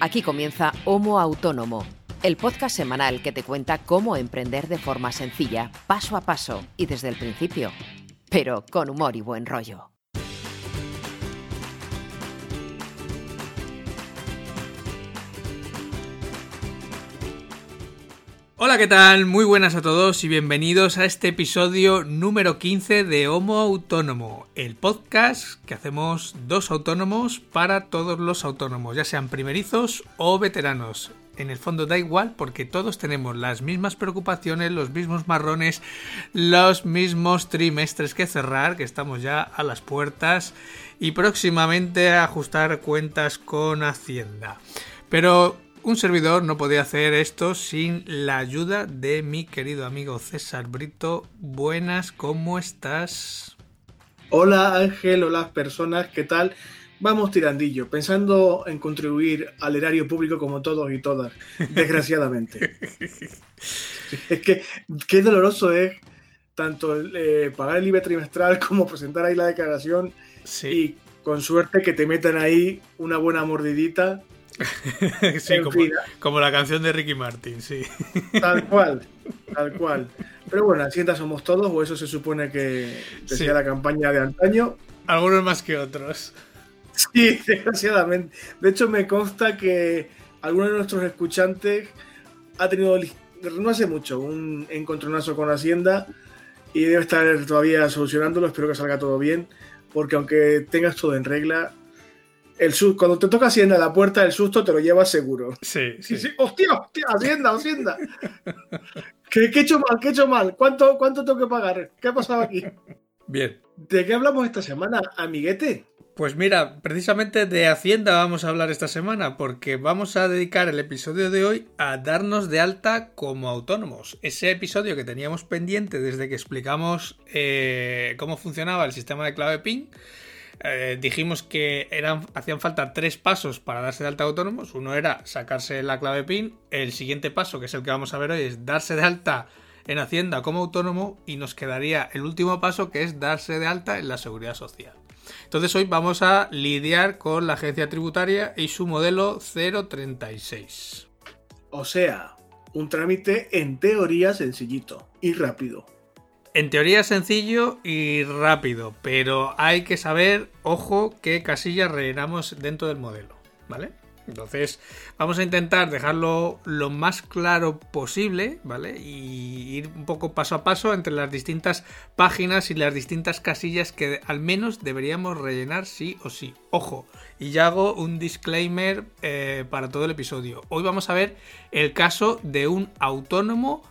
Aquí comienza Homo Autónomo, el podcast semanal que te cuenta cómo emprender de forma sencilla, paso a paso y desde el principio, pero con humor y buen rollo. Hola, ¿qué tal? Muy buenas a todos y bienvenidos a este episodio número 15 de Homo Autónomo, el podcast que hacemos dos autónomos para todos los autónomos, ya sean primerizos o veteranos. En el fondo da igual porque todos tenemos las mismas preocupaciones, los mismos marrones, los mismos trimestres que cerrar, que estamos ya a las puertas y próximamente a ajustar cuentas con Hacienda. Pero un servidor no podía hacer esto sin la ayuda de mi querido amigo César Brito. Buenas, ¿cómo estás? Hola Ángel, hola personas, ¿qué tal? Vamos tirandillo, pensando en contribuir al erario público como todos y todas, desgraciadamente. es que qué doloroso es tanto eh, pagar el IBE trimestral como presentar ahí la declaración Sí. y con suerte que te metan ahí una buena mordidita. sí, como, la canción de Ricky Martin, sí. Tal cual, tal cual. Pero bueno, Hacienda somos todos, o eso se supone que decía Sí. la campaña de antaño. Algunos más que otros. Sí, desgraciadamente. De hecho, me consta que alguno de nuestros escuchantes ha tenido, no hace mucho, un encontronazo con Hacienda y debe estar todavía solucionándolo. Espero que salga todo bien, porque aunque tengas todo en regla, el sus- cuando te toca Hacienda la puerta, el susto te lo llevas seguro. Sí, Sí, sí. sí. ¡Hostia, hostia! ¡Hacienda, Hacienda! ¿Qué, qué he hecho mal? ¿Qué he hecho mal? ¿Cuánto, ¿Cuánto tengo que pagar? ¿Qué ha pasado aquí? Bien. ¿De qué hablamos esta semana, amiguete? Pues mira, precisamente de Hacienda vamos a hablar esta semana, porque vamos a dedicar el episodio de hoy a darnos de alta como autónomos. Ese episodio que teníamos pendiente desde que explicamos eh, cómo funcionaba el sistema de clave PIN. Eh, dijimos que eran, hacían falta tres pasos para darse de alta autónomos. Uno era sacarse la clave PIN. El siguiente paso, que es el que vamos a ver hoy, es darse de alta en Hacienda como autónomo. Y nos quedaría el último paso, que es darse de alta en la seguridad social. Entonces hoy vamos a lidiar con la agencia tributaria y su modelo 036. O sea, un trámite en teoría sencillito y rápido. En teoría sencillo y rápido, pero hay que saber, ojo, qué casillas rellenamos dentro del modelo, ¿vale? Entonces vamos a intentar dejarlo lo más claro posible, ¿vale? Y ir un poco paso a paso entre las distintas páginas y las distintas casillas que al menos deberíamos rellenar sí o sí. Ojo, y ya hago un disclaimer eh, para todo el episodio. Hoy vamos a ver el caso de un autónomo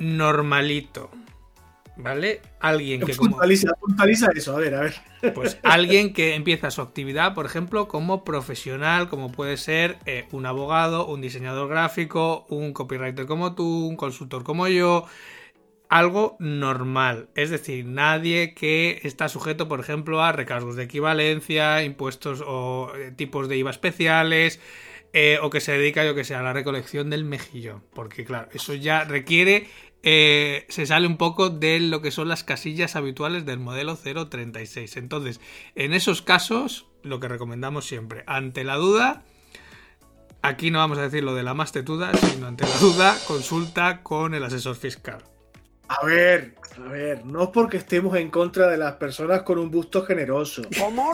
normalito. ¿Vale? Alguien que como, Puntualiza, puntualiza eso, a ver, a ver. pues alguien que empieza su actividad, por ejemplo, como profesional, como puede ser eh, un abogado, un diseñador gráfico, un copywriter como tú, un consultor como yo, algo normal. Es decir, nadie que está sujeto, por ejemplo, a recargos de equivalencia, impuestos o eh, tipos de IVA especiales, eh, o que se dedica, yo que sé, a la recolección del mejillón. Porque, claro, eso ya requiere. Eh, se sale un poco de lo que son las casillas habituales del modelo 036. Entonces, en esos casos, lo que recomendamos siempre, ante la duda, aquí no vamos a decir lo de la más tetuda, sino ante la duda, consulta con el asesor fiscal. A ver, a ver, no porque estemos en contra de las personas con un busto generoso,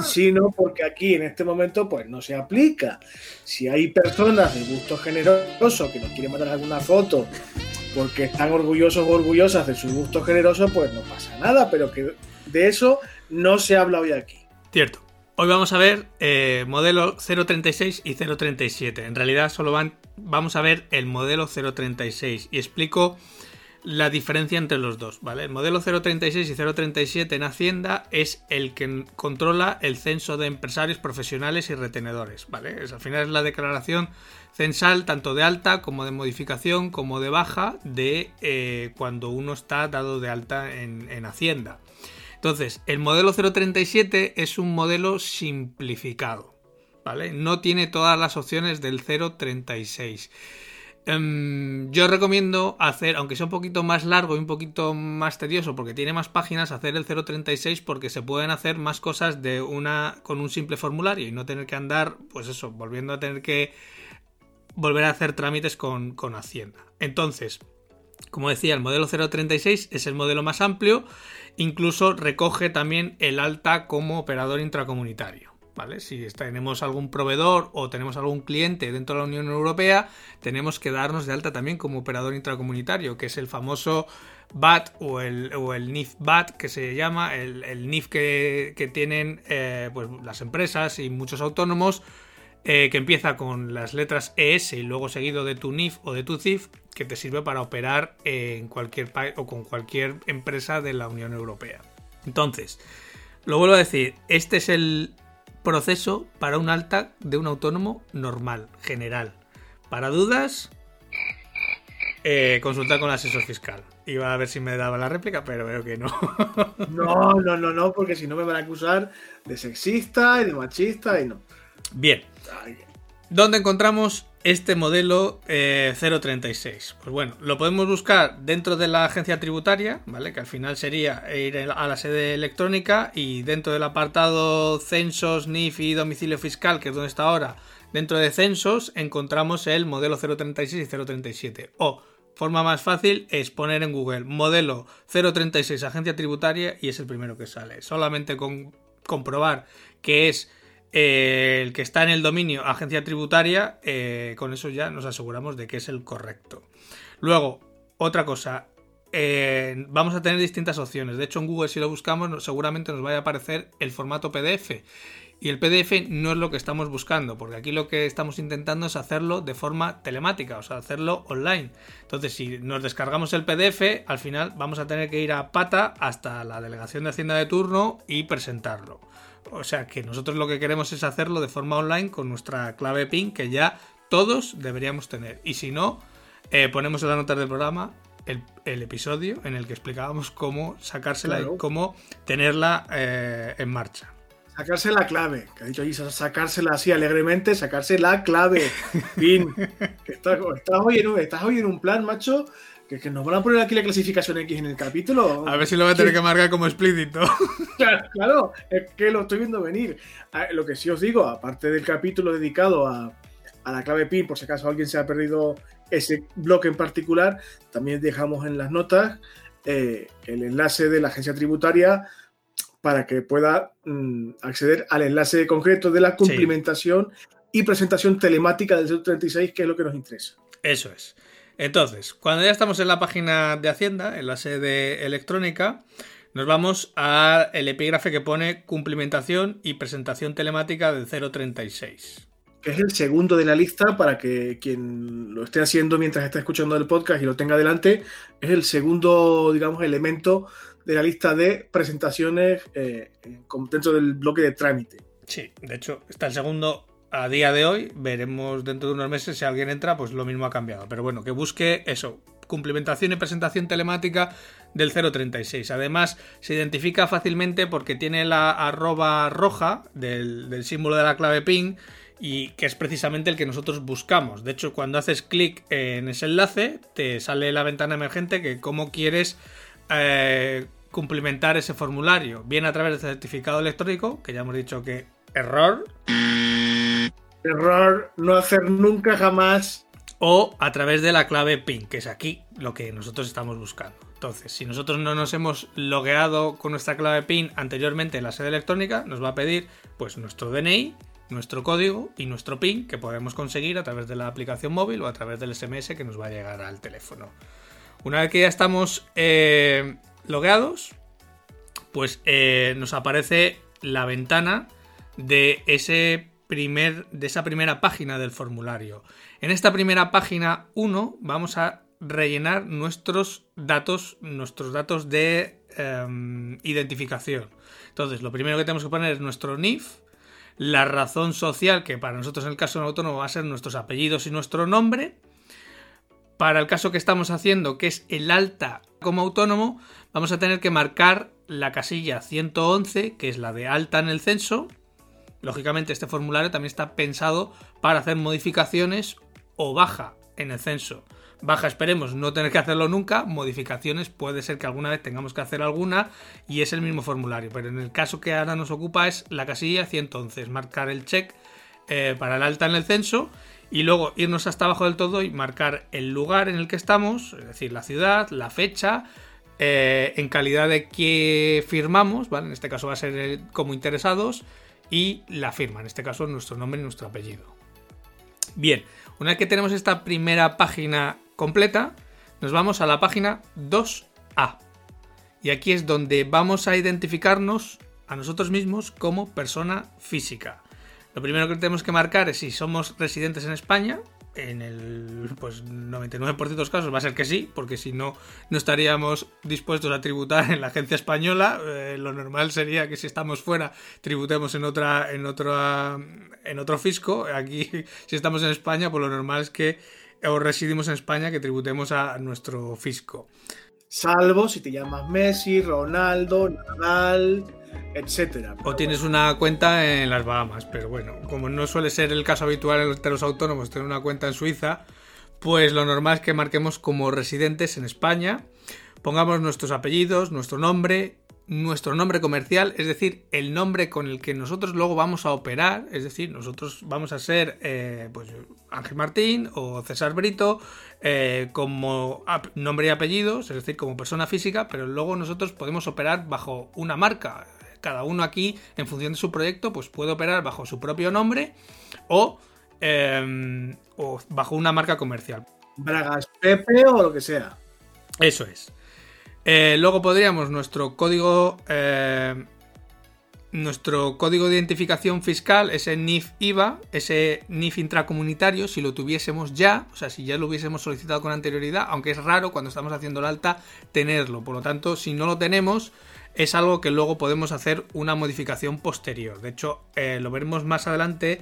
sino porque aquí en este momento pues no se aplica. Si hay personas de busto generoso que nos quieren mandar alguna foto porque están orgullosos o orgullosas de su busto generoso, pues no pasa nada, pero que de eso no se habla hoy aquí. Cierto. Hoy vamos a ver eh, modelo 036 y 037. En realidad solo van, vamos a ver el modelo 036 y explico la diferencia entre los dos, ¿vale? El modelo 036 y 037 en Hacienda es el que controla el censo de empresarios profesionales y retenedores, ¿vale? Es, al final es la declaración censal tanto de alta como de modificación como de baja de eh, cuando uno está dado de alta en, en Hacienda. Entonces, el modelo 037 es un modelo simplificado, ¿vale? No tiene todas las opciones del 036. Em, yo recomiendo hacer, aunque sea un poquito más largo y un poquito más tedioso, porque tiene más páginas, hacer el 036 porque se pueden hacer más cosas de una con un simple formulario y no tener que andar, pues eso, volviendo a tener que volver a hacer trámites con, con Hacienda. Entonces, como decía, el modelo 036 es el modelo más amplio, incluso recoge también el alta como operador intracomunitario. Si tenemos algún proveedor o tenemos algún cliente dentro de la Unión Europea, tenemos que darnos de alta también como operador intracomunitario, que es el famoso BAT o el, o el NIF BAT que se llama, el, NIF que, tienen eh, pues, las empresas y muchos autónomos, eh, que empieza con las letras ES y luego seguido de tu NIF o de tu CIF, que te sirve para operar en cualquier país o con cualquier empresa de la Unión Europea. Entonces, lo vuelvo a decir, este es el, proceso para un alta de un autónomo normal, general. Para dudas, eh, consultar con el asesor fiscal. Iba a ver si me daba la réplica, pero veo que no. no, no, no, no, porque si no me van a acusar de sexista y de machista y no. Bien. ¿Dónde encontramos este modelo 036? Eh, pues bueno, lo podemos buscar dentro de la agencia tributaria, ¿vale? Que al final sería ir a la sede electrónica y dentro del apartado censos, NIF y domicilio fiscal, que es donde está ahora, dentro de censos encontramos el modelo 036 y 037. O forma más fácil es poner en Google modelo 036 agencia tributaria y es el primero que sale. Solamente con comprobar que es eh, el que está en el dominio agencia tributaria, eh, con eso ya nos aseguramos de que es el correcto. Luego, otra cosa, eh, vamos a tener distintas opciones. De hecho, en Google si lo buscamos seguramente nos vaya a aparecer el formato PDF. Y el PDF no es lo que estamos buscando, porque aquí lo que estamos intentando es hacerlo de forma telemática, o sea, hacerlo online. Entonces, si nos descargamos el PDF, al final vamos a tener que ir a pata hasta la delegación de Hacienda de turno y presentarlo. O sea que nosotros lo que queremos es hacerlo de forma online con nuestra clave PIN que ya todos deberíamos tener. Y si no, eh, ponemos en la nota del programa el, episodio en el que explicábamos cómo sacársela y cómo tenerla eh, en marcha. Sacarse la clave, que ha dicho ahí, sacársela así alegremente, sacarse la clave. PIN. estás, hoy en, estás hoy en un plan, macho, que, nos van a poner aquí la clasificación X en el capítulo. A ver si lo voy a tener que marcar como explícito. claro, es que lo estoy viendo venir. Lo que sí os digo, aparte del capítulo dedicado a, la clave PIN, por si acaso alguien se ha perdido ese bloque en particular, también dejamos en las notas eh, el enlace de la agencia tributaria para que pueda mm, acceder al enlace concreto de la cumplimentación y presentación telemática del 036, que es lo que nos interesa. Eso es. Entonces, cuando ya estamos en la página de Hacienda, en la sede electrónica, nos vamos al epígrafe que pone cumplimentación y presentación telemática del 036. Que es el segundo de la lista para que quien lo esté haciendo mientras está escuchando el podcast y lo tenga delante, es el segundo, digamos, elemento de la lista de presentaciones eh, dentro del bloque de trámite. Sí, de hecho, está el segundo a día de hoy, veremos dentro de unos meses si alguien entra, pues lo mismo ha cambiado. Pero bueno, que busque eso, cumplimentación y presentación telemática del 036. Además, se identifica fácilmente porque tiene la arroba roja del, símbolo de la clave PIN y que es precisamente el que nosotros buscamos. De hecho, cuando haces clic en ese enlace, te sale la ventana emergente que cómo quieres eh, cumplimentar ese formulario. Bien a través del certificado electrónico, que ya hemos dicho que error. Error, no hacer nunca jamás. O a través de la clave PIN, que es aquí lo que nosotros estamos buscando. Entonces, si nosotros no nos hemos logueado con nuestra clave PIN anteriormente en la sede electrónica, nos va a pedir pues nuestro DNI, nuestro código y nuestro PIN que podemos conseguir a través de la aplicación móvil o a través del SMS que nos va a llegar al teléfono. Una vez que ya estamos eh, logueados, pues eh, nos aparece la ventana de ese primer, de esa primera página del formulario. En esta primera página 1 vamos a rellenar nuestros datos, nuestros datos de em, identificación. Entonces, lo primero que tenemos que poner es nuestro NIF, la razón social, que para nosotros en el caso autónomo va a ser nuestros apellidos y nuestro nombre. Para el caso que estamos haciendo, que es el alta como autónomo, vamos a tener que marcar la casilla 111, que es la de alta en el censo, Lógicamente este formulario también está pensado para hacer modificaciones o baja en el censo. Baja, esperemos no tener que hacerlo nunca. Modificaciones, puede ser que alguna vez tengamos que hacer alguna y es el mismo formulario. Pero en el caso que ahora nos ocupa es la casilla 111, marcar el check eh, para el alta en el censo y luego irnos hasta abajo del todo y marcar el lugar en el que estamos, es decir, la ciudad, la fecha, eh, en calidad de que firmamos, ¿vale? En este caso va a ser como interesados y la firma, en este caso nuestro nombre y nuestro apellido. Bien, una vez que tenemos esta primera página completa, nos vamos a la página 2A. Y aquí es donde vamos a identificarnos a nosotros mismos como persona física. Lo primero que tenemos que marcar es si somos residentes en España. En el pues 99% de los casos va a ser que sí, porque si no, no estaríamos dispuestos a tributar en la agencia española. Eh, lo normal sería que si estamos fuera, tributemos en otra, en otra, en otro fisco. Aquí, si estamos en España, pues lo normal es que o residimos en España que tributemos a nuestro fisco. Salvo si te llamas Messi, Ronaldo, Nadal, etcétera. O tienes una cuenta en las Bahamas, pero bueno, como no suele ser el caso habitual entre los autónomos tener una cuenta en Suiza, pues lo normal es que marquemos como residentes en España, pongamos nuestros apellidos, nuestro nombre, nuestro nombre comercial, es decir, el nombre con el que nosotros luego vamos a operar, es decir, nosotros vamos a ser eh, pues, Ángel Martín o César Brito eh, como nombre y apellidos, es decir, como persona física, pero luego nosotros podemos operar bajo una marca. Cada uno aquí, en función de su proyecto, pues puede operar bajo su propio nombre o, em, o bajo una marca comercial. Bragas Pepe o lo que sea. Eso es. Eh, luego podríamos nuestro código. Eh, nuestro código de identificación fiscal, ese NIF IVA, ese NIF intracomunitario, si lo tuviésemos ya, o sea, si ya lo hubiésemos solicitado con anterioridad, aunque es raro cuando estamos haciendo el alta tenerlo. Por lo tanto, si no lo tenemos, es algo que luego podemos hacer una modificación posterior. De hecho, eh, lo veremos más adelante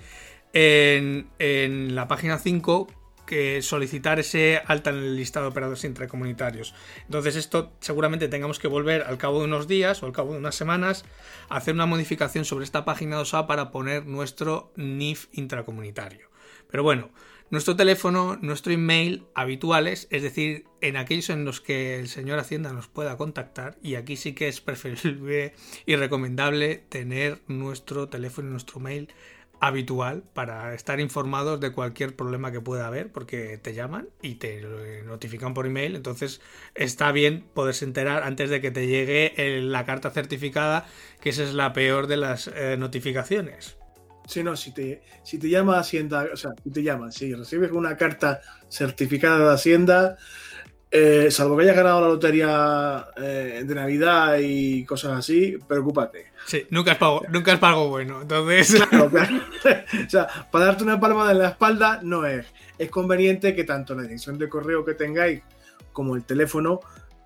en, en la página 5 que solicitar ese alta en el listado de operadores intracomunitarios. Entonces esto seguramente tengamos que volver al cabo de unos días o al cabo de unas semanas a hacer una modificación sobre esta página 2A para poner nuestro NIF intracomunitario. Pero bueno, nuestro teléfono, nuestro email habituales, es decir, en aquellos en los que el señor Hacienda nos pueda contactar, y aquí sí que es preferible y recomendable tener nuestro teléfono y nuestro mail habitual para estar informados de cualquier problema que pueda haber, porque te llaman y te notifican por email, entonces está bien poderse enterar antes de que te llegue la carta certificada, que esa es la peor de las eh, notificaciones. Sí, no, si te, si te llama Hacienda, o sea, si te llaman, si recibes una carta certificada de Hacienda, eh, salvo que hayas ganado la lotería eh, de Navidad y cosas así, preocúpate. Sí, nunca es pago, nunca es pago bueno. Entonces. o sea, para darte una palma en la espalda no es. Es conveniente que tanto la dirección de correo que tengáis como el teléfono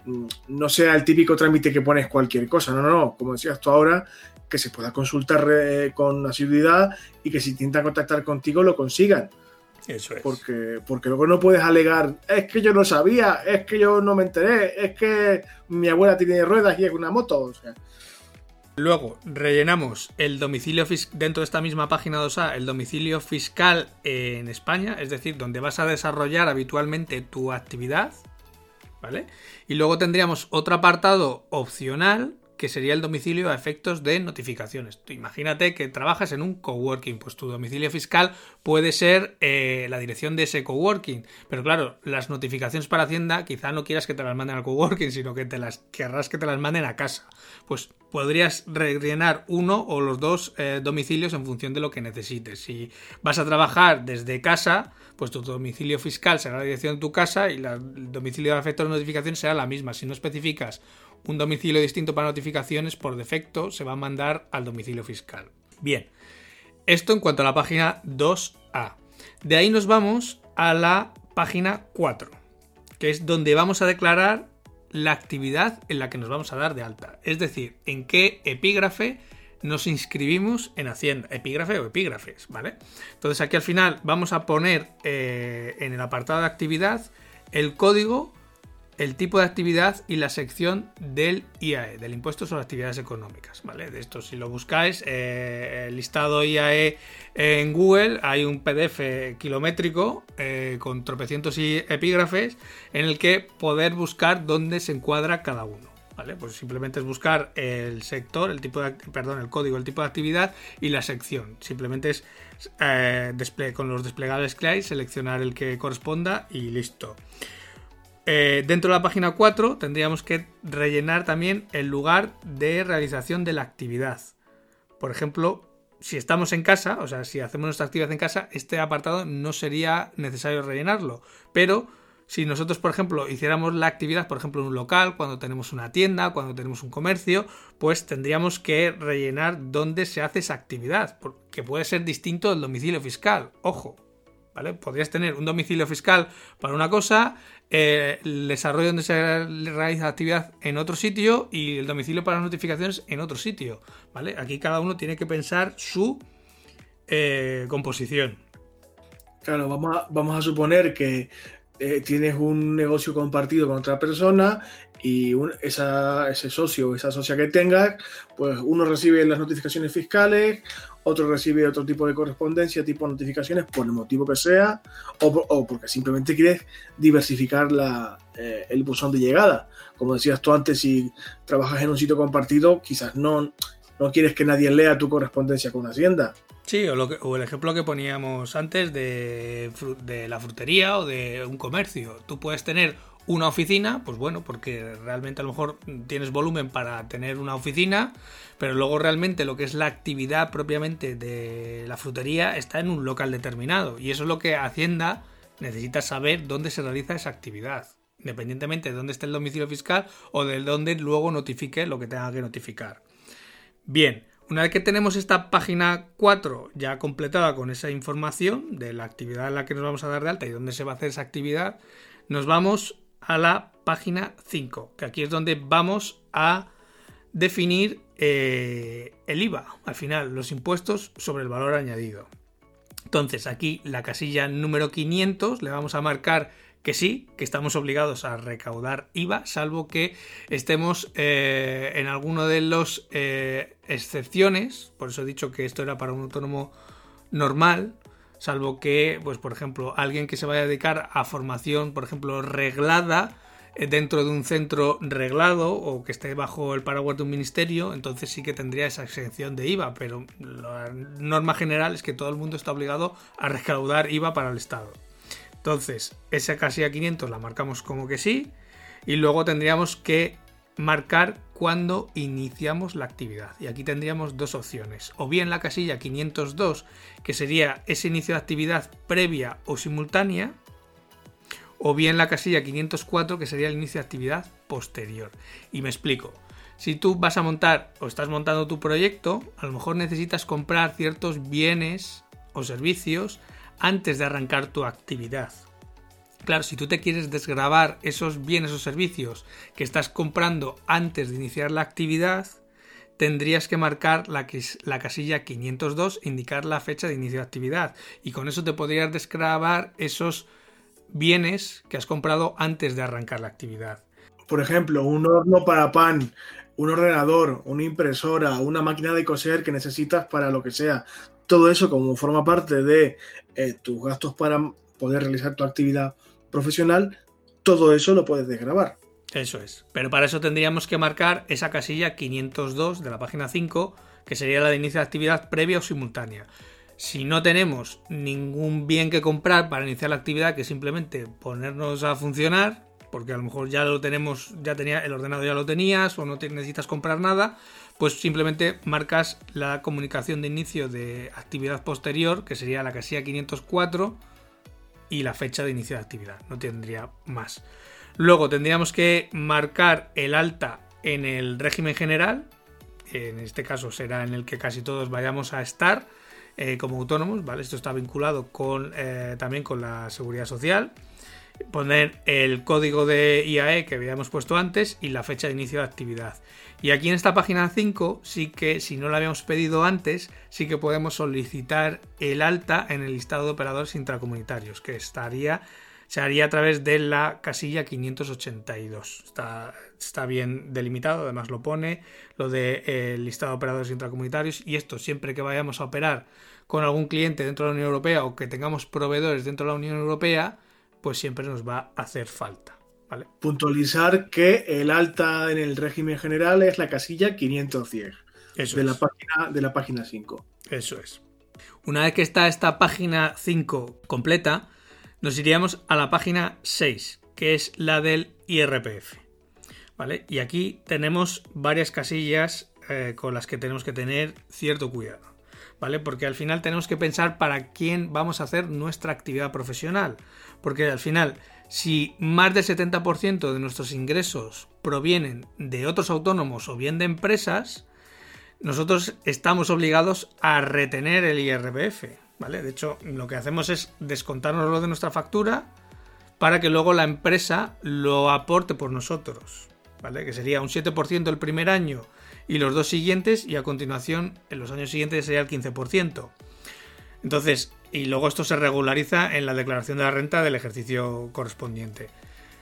mm, no sea el típico trámite que pones cualquier cosa. No, no, no. Como decías tú ahora, que se pueda consultar eh, con asiduidad y que si intentan contactar contigo lo consigan. Eso es. Porque, porque luego no puedes alegar, es que yo no sabía, es que yo no me enteré, es que mi abuela tiene ruedas y es una moto. O sea. Luego rellenamos el domicilio dentro de esta misma página 2A, el domicilio fiscal en España, es decir, donde vas a desarrollar habitualmente tu actividad. ¿Vale? Y luego tendríamos otro apartado opcional que sería el domicilio a efectos de notificaciones. imagínate que trabajas en un coworking, pues tu domicilio fiscal puede ser eh, la dirección de ese coworking, pero claro, las notificaciones para Hacienda quizá no quieras que te las manden al coworking, sino que te las querrás que te las manden a casa. Pues podrías rellenar uno o los dos eh, domicilios en función de lo que necesites. Si vas a trabajar desde casa, pues tu domicilio fiscal será la dirección de tu casa y el domicilio de efectos de notificación será la misma. Si no especificas un domicilio distinto para notificaciones, por defecto se va a mandar al domicilio fiscal. Bien, esto en cuanto a la página 2A. De ahí nos vamos a la página 4, que es donde vamos a declarar la actividad en la que nos vamos a dar de alta. Es decir, en qué epígrafe nos inscribimos en Hacienda, epígrafe o epígrafes, ¿vale? Entonces aquí al final vamos a poner eh, en el apartado de actividad el código el tipo de actividad y la sección del IAE, del impuesto sobre actividades económicas. ¿vale? De esto, si lo buscáis, eh, listado IAE en Google, hay un PDF kilométrico eh, con tropecientos epígrafes en el que poder buscar dónde se encuadra cada uno. ¿Vale? Pues simplemente es buscar el sector, el tipo de, perdón, el código, el tipo de actividad y la sección. Simplemente es eh, con los desplegables que hay, seleccionar el que corresponda y listo. Eh, dentro de la página 4 tendríamos que rellenar también el lugar de realización de la actividad. Por ejemplo, si estamos en casa, o sea, si hacemos nuestra actividad en casa, este apartado no sería necesario rellenarlo. Pero si nosotros, por ejemplo, hiciéramos la actividad, por ejemplo, en un local, cuando tenemos una tienda, cuando tenemos un comercio, pues tendríamos que rellenar dónde se hace esa actividad, que puede ser distinto del domicilio fiscal. Ojo, ¿vale? Podrías tener un domicilio fiscal para una cosa, eh, el desarrollo donde se realiza la actividad en otro sitio y el domicilio para las notificaciones en otro sitio, ¿vale? Aquí cada uno tiene que pensar su eh, composición. Claro, vamos vamos a suponer que eh, tienes un negocio compartido con otra persona y ese socio o esa socia que tengas, pues uno recibe las notificaciones fiscales, otro recibe otro tipo de correspondencia, tipo notificaciones, por el motivo que sea, o, porque simplemente quieres diversificar la, eh, el buzón de llegada. Como decías tú antes, si trabajas en un sitio compartido, quizás no, no quieres que nadie lea tu correspondencia con Hacienda. Sí, o, o el ejemplo que poníamos antes de, de la frutería o de un comercio. Tú puedes tener una oficina, pues bueno, porque realmente a lo mejor tienes volumen para tener una oficina, pero luego realmente lo que es la actividad propiamente de la frutería está en un local determinado. Y eso es lo que Hacienda necesita saber dónde se realiza esa actividad, independientemente de dónde esté el domicilio fiscal o de dónde luego notifique lo que tenga que notificar. Bien, una vez que tenemos esta página 4 ya completada con esa información de la actividad en la que nos vamos a dar de alta y dónde se va a hacer esa actividad, nos vamos a la página 5, que aquí es donde vamos a definir eh, el IVA, al final, los impuestos sobre el valor añadido. Entonces, aquí la casilla número 500 le vamos a marcar que sí, que estamos obligados a recaudar IVA, salvo que estemos eh, en alguno de las eh, excepciones, por eso he dicho que esto era para un autónomo normal, salvo que, pues por ejemplo, alguien que se vaya a dedicar a formación, por ejemplo, reglada eh, dentro de un centro reglado o que esté bajo el paraguas de un ministerio, entonces sí que tendría esa exención de IVA, pero la norma general es que todo el mundo está obligado a recaudar IVA para el Estado. Entonces, esa casilla 500 la marcamos como que sí y luego tendríamos que marcar cuando iniciamos la actividad. Y aquí tendríamos dos opciones. O bien la casilla 502, que sería ese inicio de actividad previa o simultánea, o bien la casilla 504, que sería el inicio de actividad posterior. Y me explico. Si tú vas a montar o estás montando tu proyecto, a lo mejor necesitas comprar ciertos bienes o servicios antes de arrancar tu actividad. Claro, si tú te quieres desgravar esos bienes o servicios que estás comprando antes de iniciar la actividad, tendrías que marcar la, la, casilla 502, indicar la fecha de inicio de actividad. Y con eso te podrías desgravar esos bienes que has comprado antes de arrancar la actividad. Por ejemplo, un horno para pan, un ordenador, una impresora, una máquina de coser que necesitas para lo que sea. Todo eso como forma parte de eh, tus gastos para poder realizar tu actividad profesional, todo eso lo puedes desgrabar. Eso es. Pero para eso tendríamos que marcar esa casilla 502 de la página 5, que sería la de inicio de actividad previa o simultánea. Si no tenemos ningún bien que comprar para iniciar la actividad, que simplemente ponernos a funcionar, porque a lo mejor ya lo tenemos, ya tenía el ordenador ya lo tenías o no necesitas comprar nada, pues simplemente marcas la comunicación de inicio de actividad posterior, que sería la casilla 504 y la fecha de inicio de actividad. No tendría más. Luego tendríamos que marcar el alta en el régimen general. En este caso será en el que casi todos vayamos a estar eh, como autónomos. ¿vale? Esto está vinculado con, eh, también con la seguridad social. Poner el código de IAE que habíamos puesto antes y la fecha de inicio de actividad. Y aquí en esta página 5 sí que si no lo habíamos pedido antes, sí que podemos solicitar el alta en el listado de operadores intracomunitarios, que estaría se haría a través de la casilla 582. Está, está bien delimitado, además lo pone, lo de eh, listado de operadores intracomunitarios y esto siempre que vayamos a operar con algún cliente dentro de la Unión Europea o que tengamos proveedores dentro de la Unión Europea, pues siempre nos va a hacer falta. ¿vale? Puntualizar que el alta en el régimen general es la casilla 510 Eso de, la es. página, de la página 5. Eso es. Una vez que está esta página 5 completa, nos iríamos a la página 6, que es la del IRPF. ¿Vale? Y aquí tenemos varias casillas eh, con las que tenemos que tener cierto cuidado. ¿Vale? Porque al final tenemos que pensar para quién vamos a hacer nuestra actividad profesional. Porque al final, si más del 70% de nuestros ingresos provienen de otros autónomos o bien de empresas, nosotros estamos obligados a retener el IRPF. ¿Vale? De hecho, lo que hacemos es descontárnoslo de nuestra factura para que luego la empresa lo aporte por nosotros. ¿Vale? Que sería un 7% el primer año y los dos siguientes, y a continuación, en los años siguientes sería el 15%. Entonces, y luego esto se regulariza en la declaración de la renta del ejercicio correspondiente.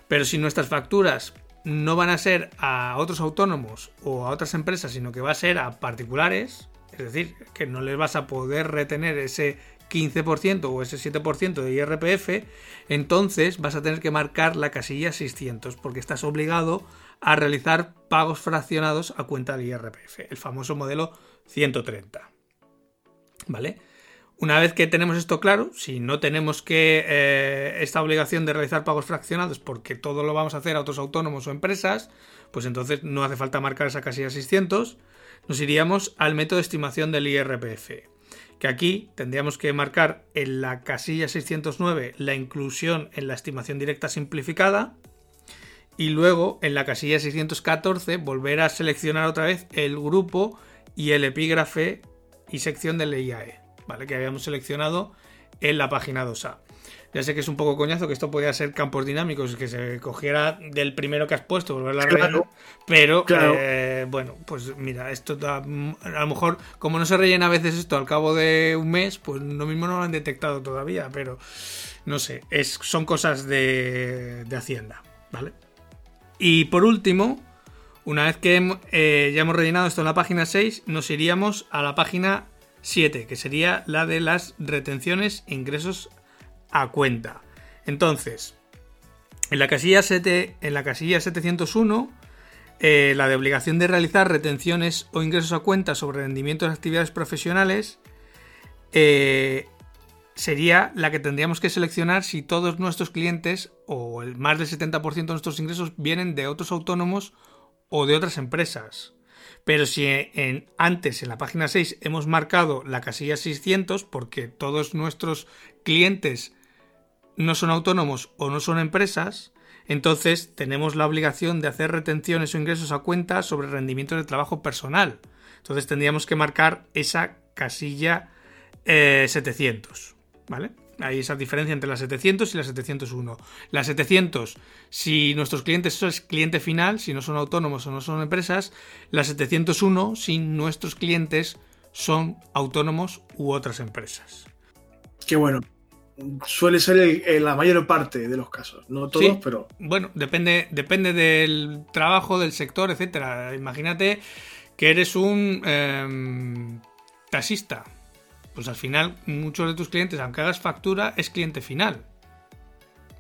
Pero si nuestras facturas no van a ser a otros autónomos o a otras empresas, sino que va a ser a particulares, es decir, que no les vas a poder retener ese 15% o ese 7% de IRPF, entonces vas a tener que marcar la casilla 600 porque estás obligado a realizar pagos fraccionados a cuenta del IRPF, el famoso modelo 130. ¿Vale? Una vez que tenemos esto claro, si no tenemos que eh, esta obligación de realizar pagos fraccionados porque todo lo vamos a hacer a otros autónomos o empresas, pues entonces no hace falta marcar esa casilla 600, nos iríamos al método de estimación del IRPF, que aquí tendríamos que marcar en la casilla 609 la inclusión en la estimación directa simplificada y luego en la casilla 614 volver a seleccionar otra vez el grupo y el epígrafe y sección del IAE. ¿Vale? Que habíamos seleccionado en la página 2A. Ya sé que es un poco coñazo que esto podía ser campos dinámicos, que se cogiera del primero que has puesto, volverla a Claro. rellenar. Pero, Claro. eh, bueno, pues mira, esto da- a lo mejor, como no se rellena a veces esto al cabo de un mes, pues lo mismo no lo han detectado todavía, pero no sé, es, son cosas de, de Hacienda, ¿vale? Y por último, una vez que eh, ya hemos rellenado esto en la página 6, nos iríamos a la página 7, que sería la de las retenciones e ingresos a cuenta. Entonces, en la casilla, 7, en la casilla 701, eh, la de obligación de realizar retenciones o ingresos a cuenta sobre rendimientos de actividades profesionales eh, sería la que tendríamos que seleccionar si todos nuestros clientes o el más del 70% de nuestros ingresos vienen de otros autónomos o de otras empresas. Pero si en, antes en la página 6 hemos marcado la casilla 600 porque todos nuestros clientes no son autónomos o no son empresas, entonces tenemos la obligación de hacer retenciones o ingresos a cuenta sobre rendimientos de trabajo personal. Entonces tendríamos que marcar esa casilla eh, 700, ¿vale? Hay esa diferencia entre la 700 y la 701. La 700, si nuestros clientes son cliente final, si no son autónomos o no son empresas. La 701, si nuestros clientes son autónomos u otras empresas. Que bueno, suele ser el- el- la mayor parte de los casos. No todos, Sí. pero Bueno, depende, depende del trabajo, del sector, etcétera. Imagínate que eres un em, taxista. Pues al final, muchos de tus clientes, aunque hagas factura, es cliente final.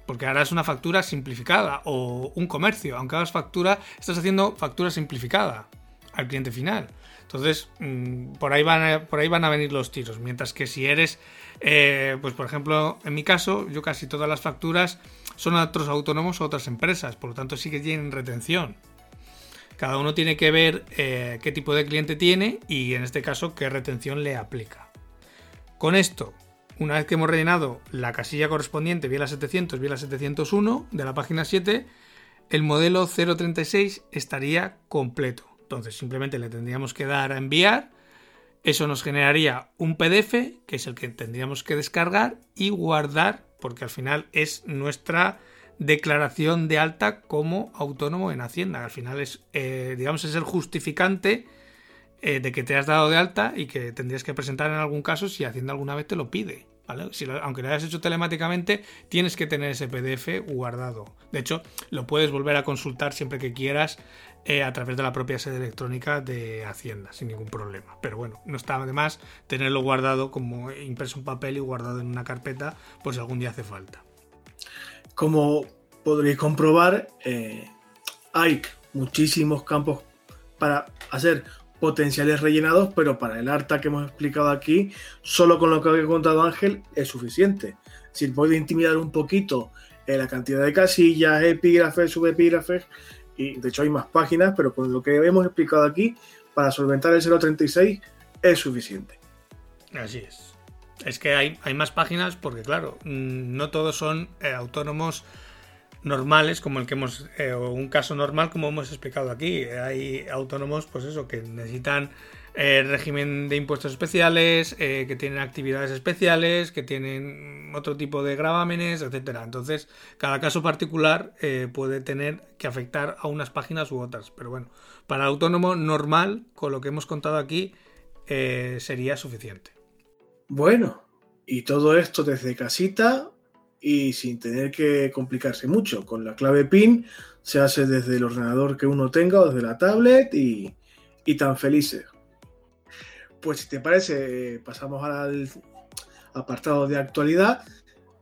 Porque harás una factura simplificada. O un comercio, aunque hagas factura, estás haciendo factura simplificada al cliente final. Entonces, mm, por ahí van a, por ahí van a venir los tiros. Mientras que si eres, eh, pues por ejemplo, en mi caso, yo casi todas las facturas son a otros autónomos o otras empresas. Por lo tanto, sí que tienen retención. Cada uno tiene que ver eh, qué tipo de cliente tiene y en este caso qué retención le aplica. Con esto, una vez que hemos rellenado la casilla correspondiente, bien la 700, bien la 701 de la página 7, el modelo 036 estaría completo. Entonces simplemente le tendríamos que dar a enviar. Eso nos generaría un PDF, que es el que tendríamos que descargar y guardar, porque al final es nuestra declaración de alta como autónomo en Hacienda. Al final es, eh, digamos, es el justificante eh, de que te has dado de alta y que tendrías que presentar en algún caso si Hacienda alguna vez te lo pide. aunque lo hayas hecho telemáticamente, tienes que tener ese PDF guardado. De hecho, lo puedes volver a consultar siempre que quieras eh, a través de la propia sede electrónica de Hacienda, sin ningún problema. Pero bueno, no está de más tenerlo guardado como impreso en papel y guardado en una carpeta, si algún día hace falta. Como podréis comprobar, eh, hay muchísimos campos para hacer potenciales rellenados, pero para el ARTA que hemos explicado aquí, solo con lo que ha contado Ángel es suficiente. Si puede intimidar un poquito la cantidad de casillas, epígrafes, subepígrafes, y de hecho hay más páginas, pero con lo que hemos explicado aquí, para solventar el 036 es suficiente. Así es. Es que hay, hay más páginas porque, claro, mm, no todos son eh, autónomos normales como el que hemos eh, o un caso normal como hemos explicado aquí. Hay autónomos pues eso que necesitan eh, régimen de impuestos especiales eh, que tienen actividades especiales que tienen otro tipo de gravámenes etcétera. Entonces cada caso particular puede tener que afectar a unas páginas u otras. Pero bueno para autónomo normal con lo que hemos contado aquí sería suficiente. Bueno y todo esto desde casita y sin tener que complicarse mucho. Con la clave PIN se hace desde el ordenador que uno tenga o desde la tablet y, tan felices. Pues si te parece, pasamos al apartado de actualidad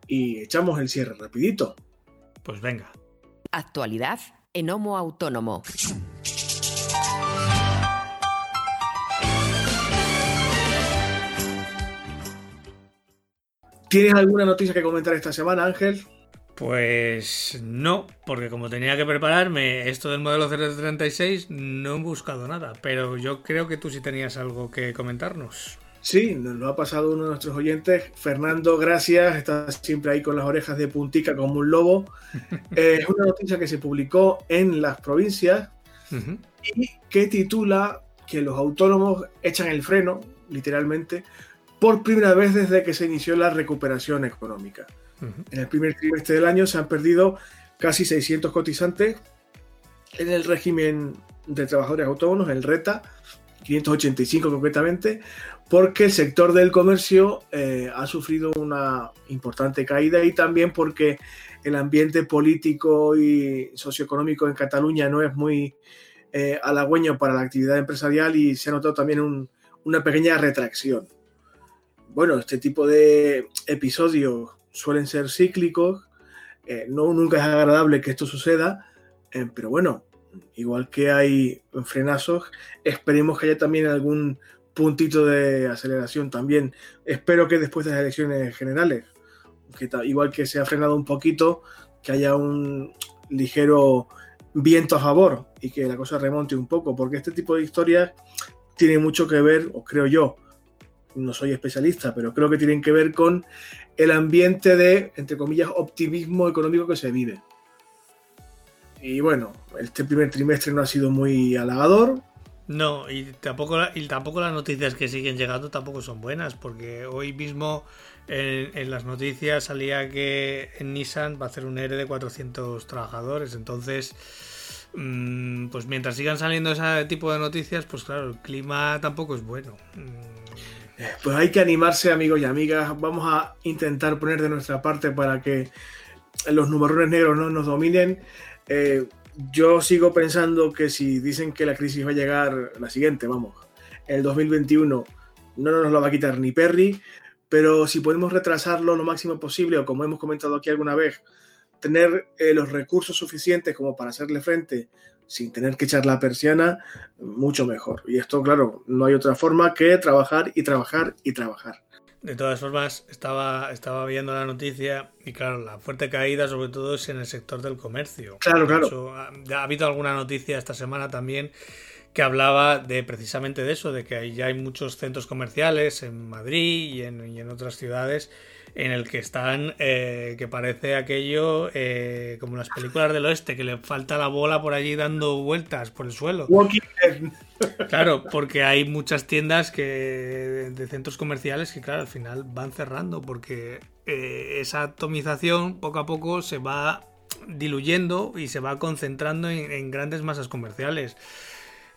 y echamos el cierre rapidito. Pues venga. Actualidad en Homo Autónomo. ¿Tienes alguna noticia que comentar esta semana, Ángel? Pues no, porque como tenía que prepararme esto del modelo 036, no he buscado nada, pero yo creo que tú sí tenías algo que comentarnos. Sí, nos lo ha pasado uno de nuestros oyentes. Fernando, gracias. Está siempre ahí con las orejas de puntica como un lobo. Eh, es una noticia que se publicó en las provincias y que titula que los autónomos echan el freno, literalmente, por primera vez desde que se inició la recuperación económica. En el primer trimestre del año se han perdido casi 600 cotizantes en el régimen de trabajadores autónomos, el RETA, 585 concretamente, porque el sector del comercio eh, ha sufrido una importante caída y también porque el ambiente político y socioeconómico en Cataluña no es muy eh, halagüeño para la actividad empresarial y se ha notado también una pequeña retracción bueno, este tipo de episodios suelen ser cíclicos, eh, no nunca es agradable que esto suceda, eh, pero bueno, igual que hay frenazos, esperemos que haya también algún puntito de aceleración también. Espero que después de las elecciones generales, que igual que se ha frenado un poquito, que haya un ligero viento a favor y que la cosa remonte un poco, porque este tipo de historias tiene mucho que ver, creo yo, no soy especialista, pero creo que tienen que ver con el ambiente de, entre comillas, optimismo económico que se vive. Y bueno, este primer trimestre no ha sido muy halagador. No, y tampoco, y tampoco las noticias que siguen llegando tampoco son buenas, porque hoy mismo en, las noticias salía que en Nissan va a hacer un ERE de 400 trabajadores, entonces mm, pues mientras sigan saliendo ese tipo de noticias, pues claro, el clima tampoco es bueno. Mm, pues hay que animarse, amigos y amigas. Vamos a intentar poner de nuestra parte para que los numerones negros no nos dominen. Eh, yo sigo pensando que si dicen que la crisis va a llegar, la siguiente, vamos, el 2021, no nos lo va a quitar ni Perry, pero si podemos retrasarlo lo máximo posible, o como hemos comentado aquí alguna vez, tener eh, los recursos suficientes como para hacerle frente sin tener que echar la persiana, mucho mejor. Y esto, claro, no hay otra forma que trabajar y trabajar y trabajar. De todas formas, estaba, estaba viendo la noticia y claro, la fuerte caída sobre todo es en el sector del comercio. Claro, claro. ha, habido alguna noticia esta semana también que hablaba de precisamente de eso, de que ya hay muchos centros comerciales en Madrid y en, y en otras ciudades en el que están, eh, que parece aquello eh, como las películas del oeste, que le falta la bola por allí dando vueltas por el suelo. Claro, porque hay muchas tiendas que de centros comerciales que, claro, al final van cerrando porque eh, esa atomización poco a poco se va diluyendo y se va concentrando en, grandes masas comerciales.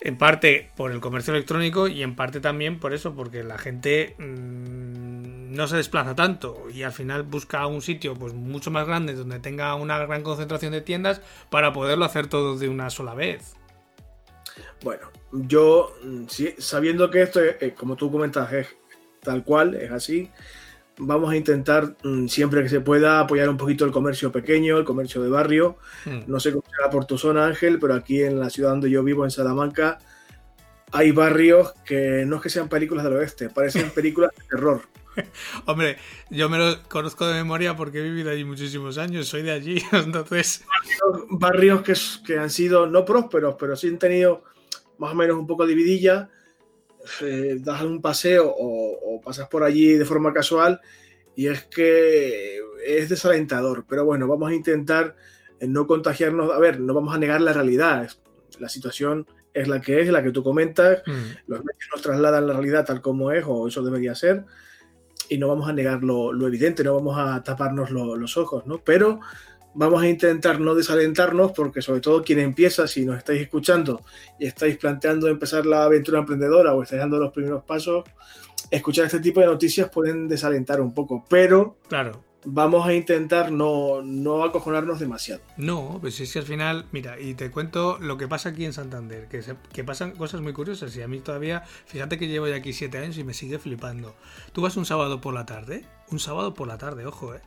En parte por el comercio electrónico y en parte también por eso, porque la gente mm, no se desplaza tanto y al final busca un sitio pues mucho más grande donde tenga una gran concentración de tiendas para poderlo hacer todo de una sola vez. Bueno, yo mm, sabiendo que esto, eh, como tú comentas, es tal cual, es así, vamos a intentar mm, siempre que se pueda apoyar un poquito el comercio pequeño, el comercio de barrio. Hmm. No sé cómo será por tu zona, Ángel, pero aquí en la ciudad donde yo vivo, en Salamanca, hay barrios que no es que sean películas del oeste, parecen películas de terror. Hombre, yo me lo conozco de memoria porque he vivido allí muchísimos años, soy de allí, entonces... Barrios, que, que, han sido no prósperos, pero sí han tenido más o menos un poco dividilla eh, das un paseo o, pasas por allí de forma casual y es que es desalentador. Pero bueno, vamos a intentar no contagiarnos. A ver, no vamos a negar la realidad. La situación es la que es, la que tú comentas. Mm. Los medios nos trasladan la realidad tal como es, o eso debería ser. Y no vamos a negar lo, evidente, no vamos a taparnos los ojos, ¿no? Pero vamos a intentar no desalentarnos porque sobre todo quien empieza, si nos estáis escuchando y estáis planteando empezar la aventura emprendedora o estáis dando los primeros pasos, escuchar este tipo de noticias pueden desalentar un poco, pero claro. vamos a intentar no, no acojonarnos demasiado. No, pues es que al final, mira, y te cuento lo que pasa aquí en Santander, que, que pasan cosas muy curiosas y a mí todavía, fíjate que llevo ya aquí siete años y me sigue flipando. Tú vas un sábado por la tarde, un sábado por la tarde, ojo, eh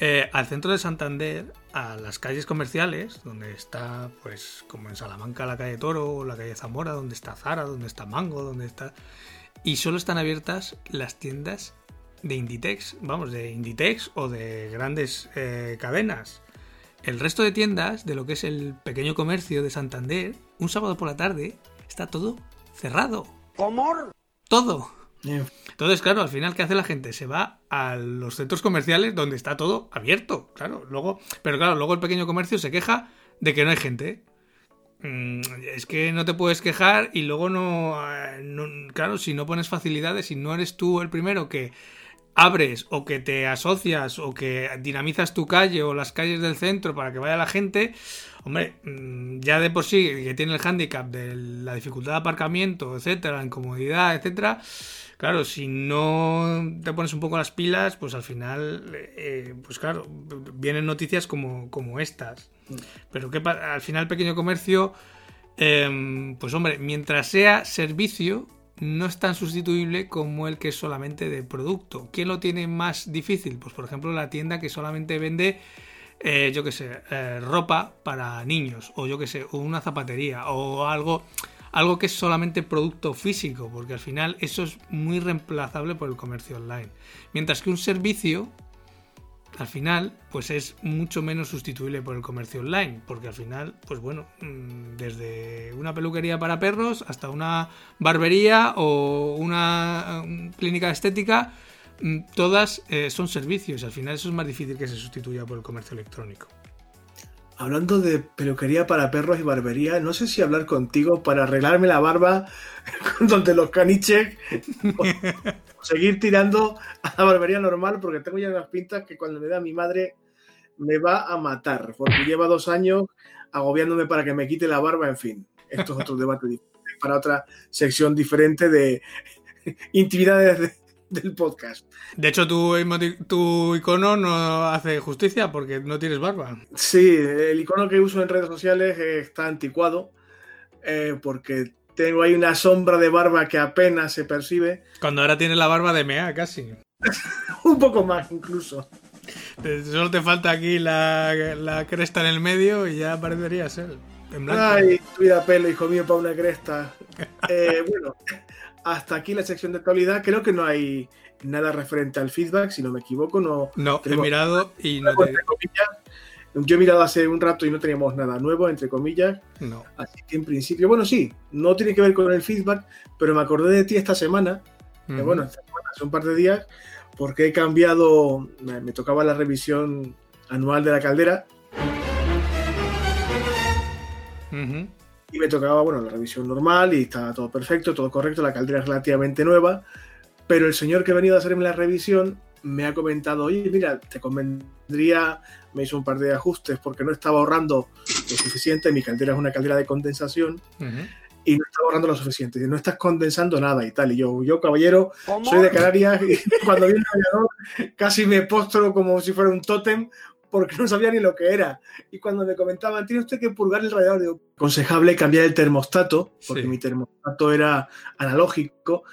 eh, al centro de Santander, a las calles comerciales, donde está, pues, como en Salamanca, la calle Toro, la calle Zamora, donde está Zara, donde está Mango, donde está. Y solo están abiertas las tiendas de Inditex, vamos, de Inditex o de grandes eh, cadenas. El resto de tiendas, de lo que es el pequeño comercio de Santander, un sábado por la tarde, está todo cerrado. ¿Cómo? Todo. Entonces, claro, al final, ¿qué hace la gente? Se va a los centros comerciales donde está todo abierto, claro. Luego, pero claro, luego el pequeño comercio se queja de que no hay gente. Mm, es que no te puedes quejar y luego no, claro, si no pones facilidades, si no eres tú el primero que abres o que te asocias o que dinamizas tu calle o las calles del centro para que vaya la gente, hombre, mm, ya de por sí que tiene el hándicap de la dificultad de aparcamiento, etcétera, la incomodidad, etcétera, claro, si no te pones un poco las pilas, pues al final, eh, pues claro, vienen noticias como, como estas. Pero que al final pequeño comercio, em, pues hombre, mientras sea servicio, no es tan sustituible como el que es solamente de producto. ¿Quién lo tiene más difícil? Pues por ejemplo la tienda que solamente vende, eh, yo qué sé, eh, ropa para niños, o yo qué sé, una zapatería, o algo algo que es solamente producto físico, porque al final eso es muy reemplazable por el comercio online. Mientras que un servicio, al final, pues es mucho menos sustituible por el comercio online, porque al final, pues bueno, mm, desde una peluquería para perros hasta una barbería o una clínica estética, mm, todas eh, son servicios. Al final eso es más difícil que se sustituya por el comercio electrónico. Hablando de peluquería para perros y barbería, no sé si hablar contigo para arreglarme la barba donde los caniches seguir tirando a la barbería normal porque tengo ya unas pintas que cuando me da mi madre me va a matar porque lleva dos años agobiándome para que me quite la barba, en fin. Esto es otro debate para otra sección diferente de intimidades de, del podcast. De hecho, tu, tu icono no hace justicia porque no tienes barba. Sí, el icono que uso en redes sociales está anticuado eh, porque tengo ahí una sombra de barba que apenas se percibe. Cuando ahora tienes la barba de Mea, casi. Un poco más, incluso. Solo te falta aquí la, cresta en el medio y ya parecería ser. En blanco. Ay, cuida pelo, hijo mío, para una cresta. Eh, bueno, hasta aquí la sección de actualidad. Creo que no hay nada referente al feedback, si no me equivoco. No, no he mirado y no te... Yo he mirado hace un rato y no teníamos nada nuevo, entre comillas. No. Así que en principio, bueno, sí, no tiene que ver con el feedback, pero me acordé de ti esta semana, bueno, hace un par de días, porque he cambiado, me, tocaba la revisión anual de la caldera. Y me tocaba, bueno, la revisión normal y estaba todo perfecto, todo correcto, la caldera es relativamente nueva, pero el señor que ha venido a hacerme la revisión me ha comentado, oye, mira, te convendría, me hizo un par de ajustes porque no estaba ahorrando lo suficiente, mi caldera es una caldera de condensación, y no está borrando lo suficiente, no estás condensando nada y tal. Y yo, yo caballero, soy de Canarias y cuando vi el radiador casi me postro como si fuera un tótem porque no sabía ni lo que era. Y cuando me comentaban, tiene usted que purgar el radiador, digo, aconsejable cambiar el termostato, porque mi termostato era analógico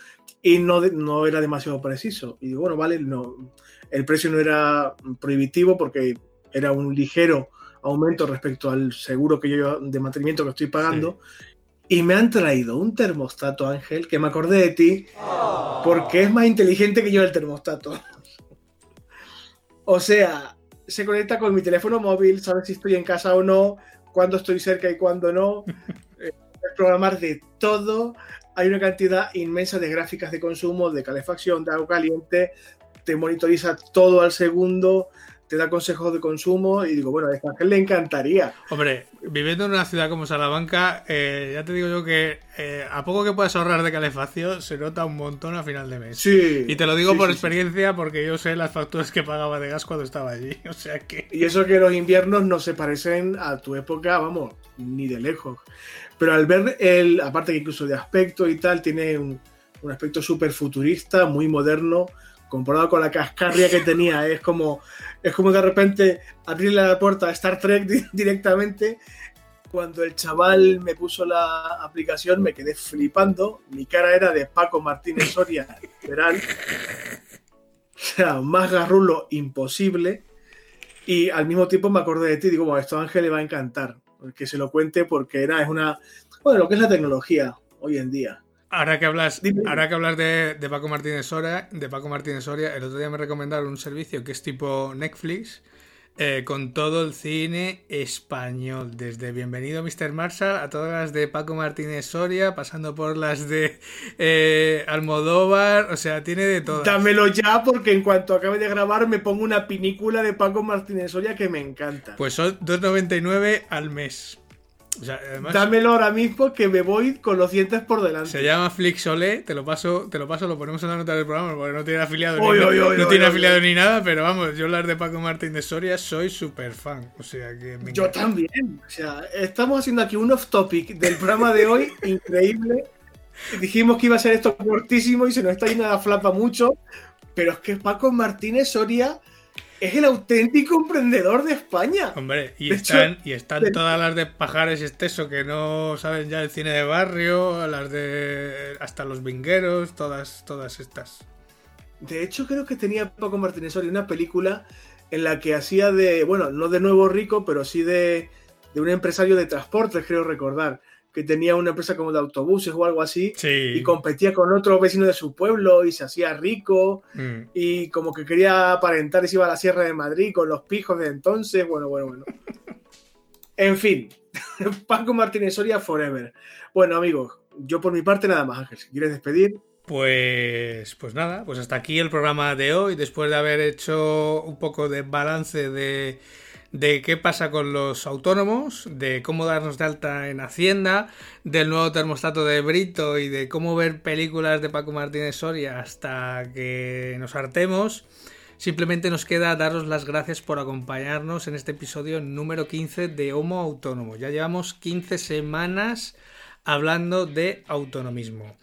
y no, no era demasiado preciso. Y digo, bueno, vale, no, el precio no era prohibitivo porque era un ligero aumento respecto al seguro que yo de mantenimiento que estoy pagando. Y me han traído un termostato, Ángel, que me acordé de ti, porque es más inteligente que yo el termostato. o sea, se conecta con mi teléfono móvil, sabe si estoy en casa o no, cuándo estoy cerca y cuándo no. Eh, programar de todo. Hay una cantidad inmensa de gráficas de consumo, de calefacción, de agua caliente, te monitoriza todo al segundo, te da consejos de consumo y digo, bueno, a esta le encantaría. Hombre, viviendo en una ciudad como Salamanca, eh, ya te digo yo que eh, a poco que puedas ahorrar de calefacción, se nota un montón a final de mes. Sí. Y te lo digo por experiencia porque yo sé las facturas que pagaba de gas cuando estaba allí. O sea que... Y eso que los inviernos no se parecen a tu época, vamos, ni de lejos. Pero al ver el, aparte que incluso de aspecto y tal, tiene un, un aspecto súper futurista, muy moderno, comparado con la cascarria que tenía. Es como, es como de repente abrirle la puerta a Star Trek directamente. Cuando el chaval me puso la aplicación me quedé flipando. Mi cara era de Paco Martínez Soria, literal. O sea, más garrulo imposible. Y al mismo tiempo me acordé de ti. Digo, bueno, esto a Ángel le va a encantar. Que se lo cuente porque era, es una. Bueno, lo que es la tecnología hoy en día. Ahora que hablas, ahora que hablas de, Paco Martínez Soria, de Paco Martínez Soria, el otro día me recomendaron un servicio que es tipo Netflix, eh, con todo el cine español, desde Bienvenido Mr. Marshall a todas las de Paco Martínez Soria, pasando por las de eh, Almodóvar, o sea, tiene de todo. Dámelo ya, porque en cuanto acabe de grabar me pongo una pinícula de Paco Martínez Soria que me encanta. Pues son 2,99 al mes. Dámelo ahora mismo que me voy con los dientes por delante. Se llama Flixolé, te lo paso, te lo paso, lo ponemos en la nota del programa porque no tiene afiliado, ni, no tiene afiliado ni nada, pero vamos, yo las de Paco Martín de Soria soy súper fan. O sea que Yo también. O sea, estamos haciendo aquí un off topic del programa de hoy, increíble. Dijimos que iba a ser esto cortísimo y se nos está yendo la flapa mucho. Pero es que Paco Martínez Soria es el auténtico emprendedor de España. Hombre, y están, y están todas las de Pajares Esteso que no saben ya el cine de barrio, las de hasta los vingueros, todas, todas estas. De hecho, creo que tenía Paco Martínez Soria una película en la que hacía de, bueno, no de nuevo rico, pero sí de, de un empresario de transportes, creo recordar que tenía una empresa como de autobuses o algo así, y competía con otro vecino de su pueblo y se hacía rico, mm. y como que quería aparentar y se iba a la Sierra de Madrid con los pijos de entonces, bueno, bueno, bueno. en fin, Paco Martínez Soria Forever. Bueno, amigos, yo por mi parte nada más, Ángel, si quieres despedir. Pues, pues nada, pues hasta aquí el programa de hoy, después de haber hecho un poco de balance de de qué pasa con los autónomos, de cómo darnos de alta en Hacienda, del nuevo termostato de Brito y de cómo ver películas de Paco Martínez Soria hasta que nos hartemos. Simplemente nos queda daros las gracias por acompañarnos en este episodio número 15 de Homo Autónomo. Ya llevamos 15 semanas hablando de autonomismo.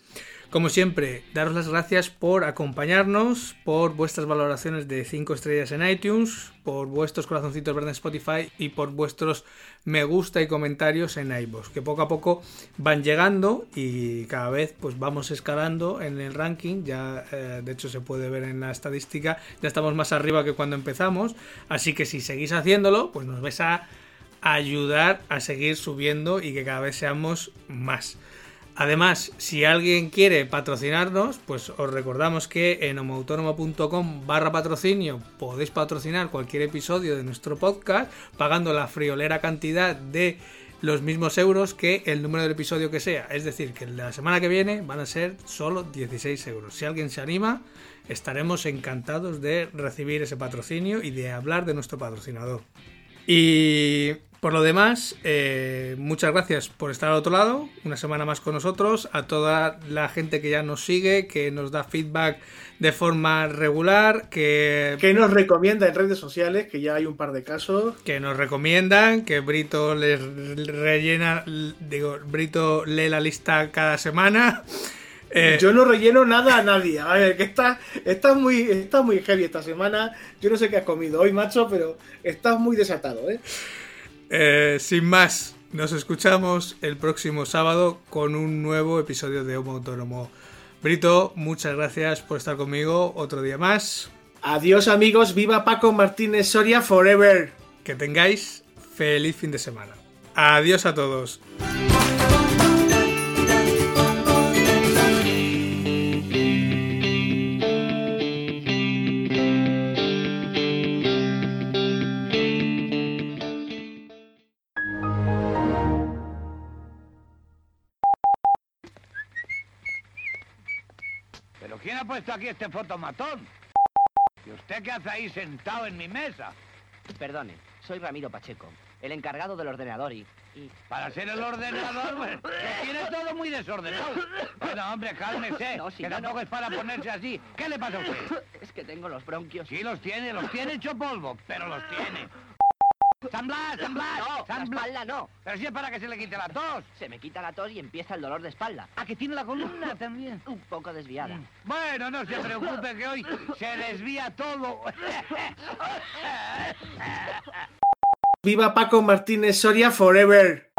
Como siempre, daros las gracias por acompañarnos, por vuestras valoraciones de 5 estrellas en iTunes, por vuestros corazoncitos verdes en Spotify y por vuestros me gusta y comentarios en iVoox, que poco a poco van llegando y cada vez pues vamos escalando en el ranking, ya eh, de hecho se puede ver en la estadística, ya estamos más arriba que cuando empezamos, así que si seguís haciéndolo, pues nos vais a ayudar a seguir subiendo y que cada vez seamos más. Además, si alguien quiere patrocinarnos, pues os recordamos que en homoautónomo.com barra patrocinio podéis patrocinar cualquier episodio de nuestro podcast pagando la friolera cantidad de los mismos euros que el número del episodio que sea. Es decir, que la semana que viene van a ser solo 16 euros. Si alguien se anima, estaremos encantados de recibir ese patrocinio y de hablar de nuestro patrocinador. Y Por lo demás, eh, muchas gracias por estar al otro lado, una semana más con nosotros, a toda la gente que ya nos sigue, que nos da feedback de forma regular, que... Que nos recomienda en redes sociales, que ya hay un par de casos. Que nos recomiendan, que Brito les rellena, digo, Brito lee la lista cada semana. Eh, Yo no relleno nada a nadie. A ver, que estás, está muy, está muy heavy esta semana. Yo no sé qué has comido hoy, macho, pero estás muy desatado, ¿eh? Eh, sin más, nos escuchamos el próximo sábado con un nuevo episodio de Homo Autónomo. Brito, muchas gracias por estar conmigo otro día más. Adiós amigos, viva Paco Martínez Soria Forever. Que tengáis feliz fin de semana. Adiós a todos. Aquí este fotomatón? ¿Y usted qué hace ahí sentado en mi mesa? Perdone, soy Ramiro Pacheco, el encargado del ordenador y... Para ser el ordenador, pues, tiene todo muy desordenado. Bueno, hombre, cálmese, no, que tampoco es para ponerse así. ¿Qué le pasa a usted? Es que tengo los bronquios. Sí, los tiene, los tiene hecho polvo, pero los tiene. ¡San Blas, San Blas! No, San la espalda no. Pero si es para que se le quite la tos. Se me quita la tos y empieza el dolor de espalda. ¿A que tiene la columna también? Un poco desviada. Mm. Bueno, no se preocupe que hoy se desvía todo. ¡Viva Paco Martínez Soria Forever!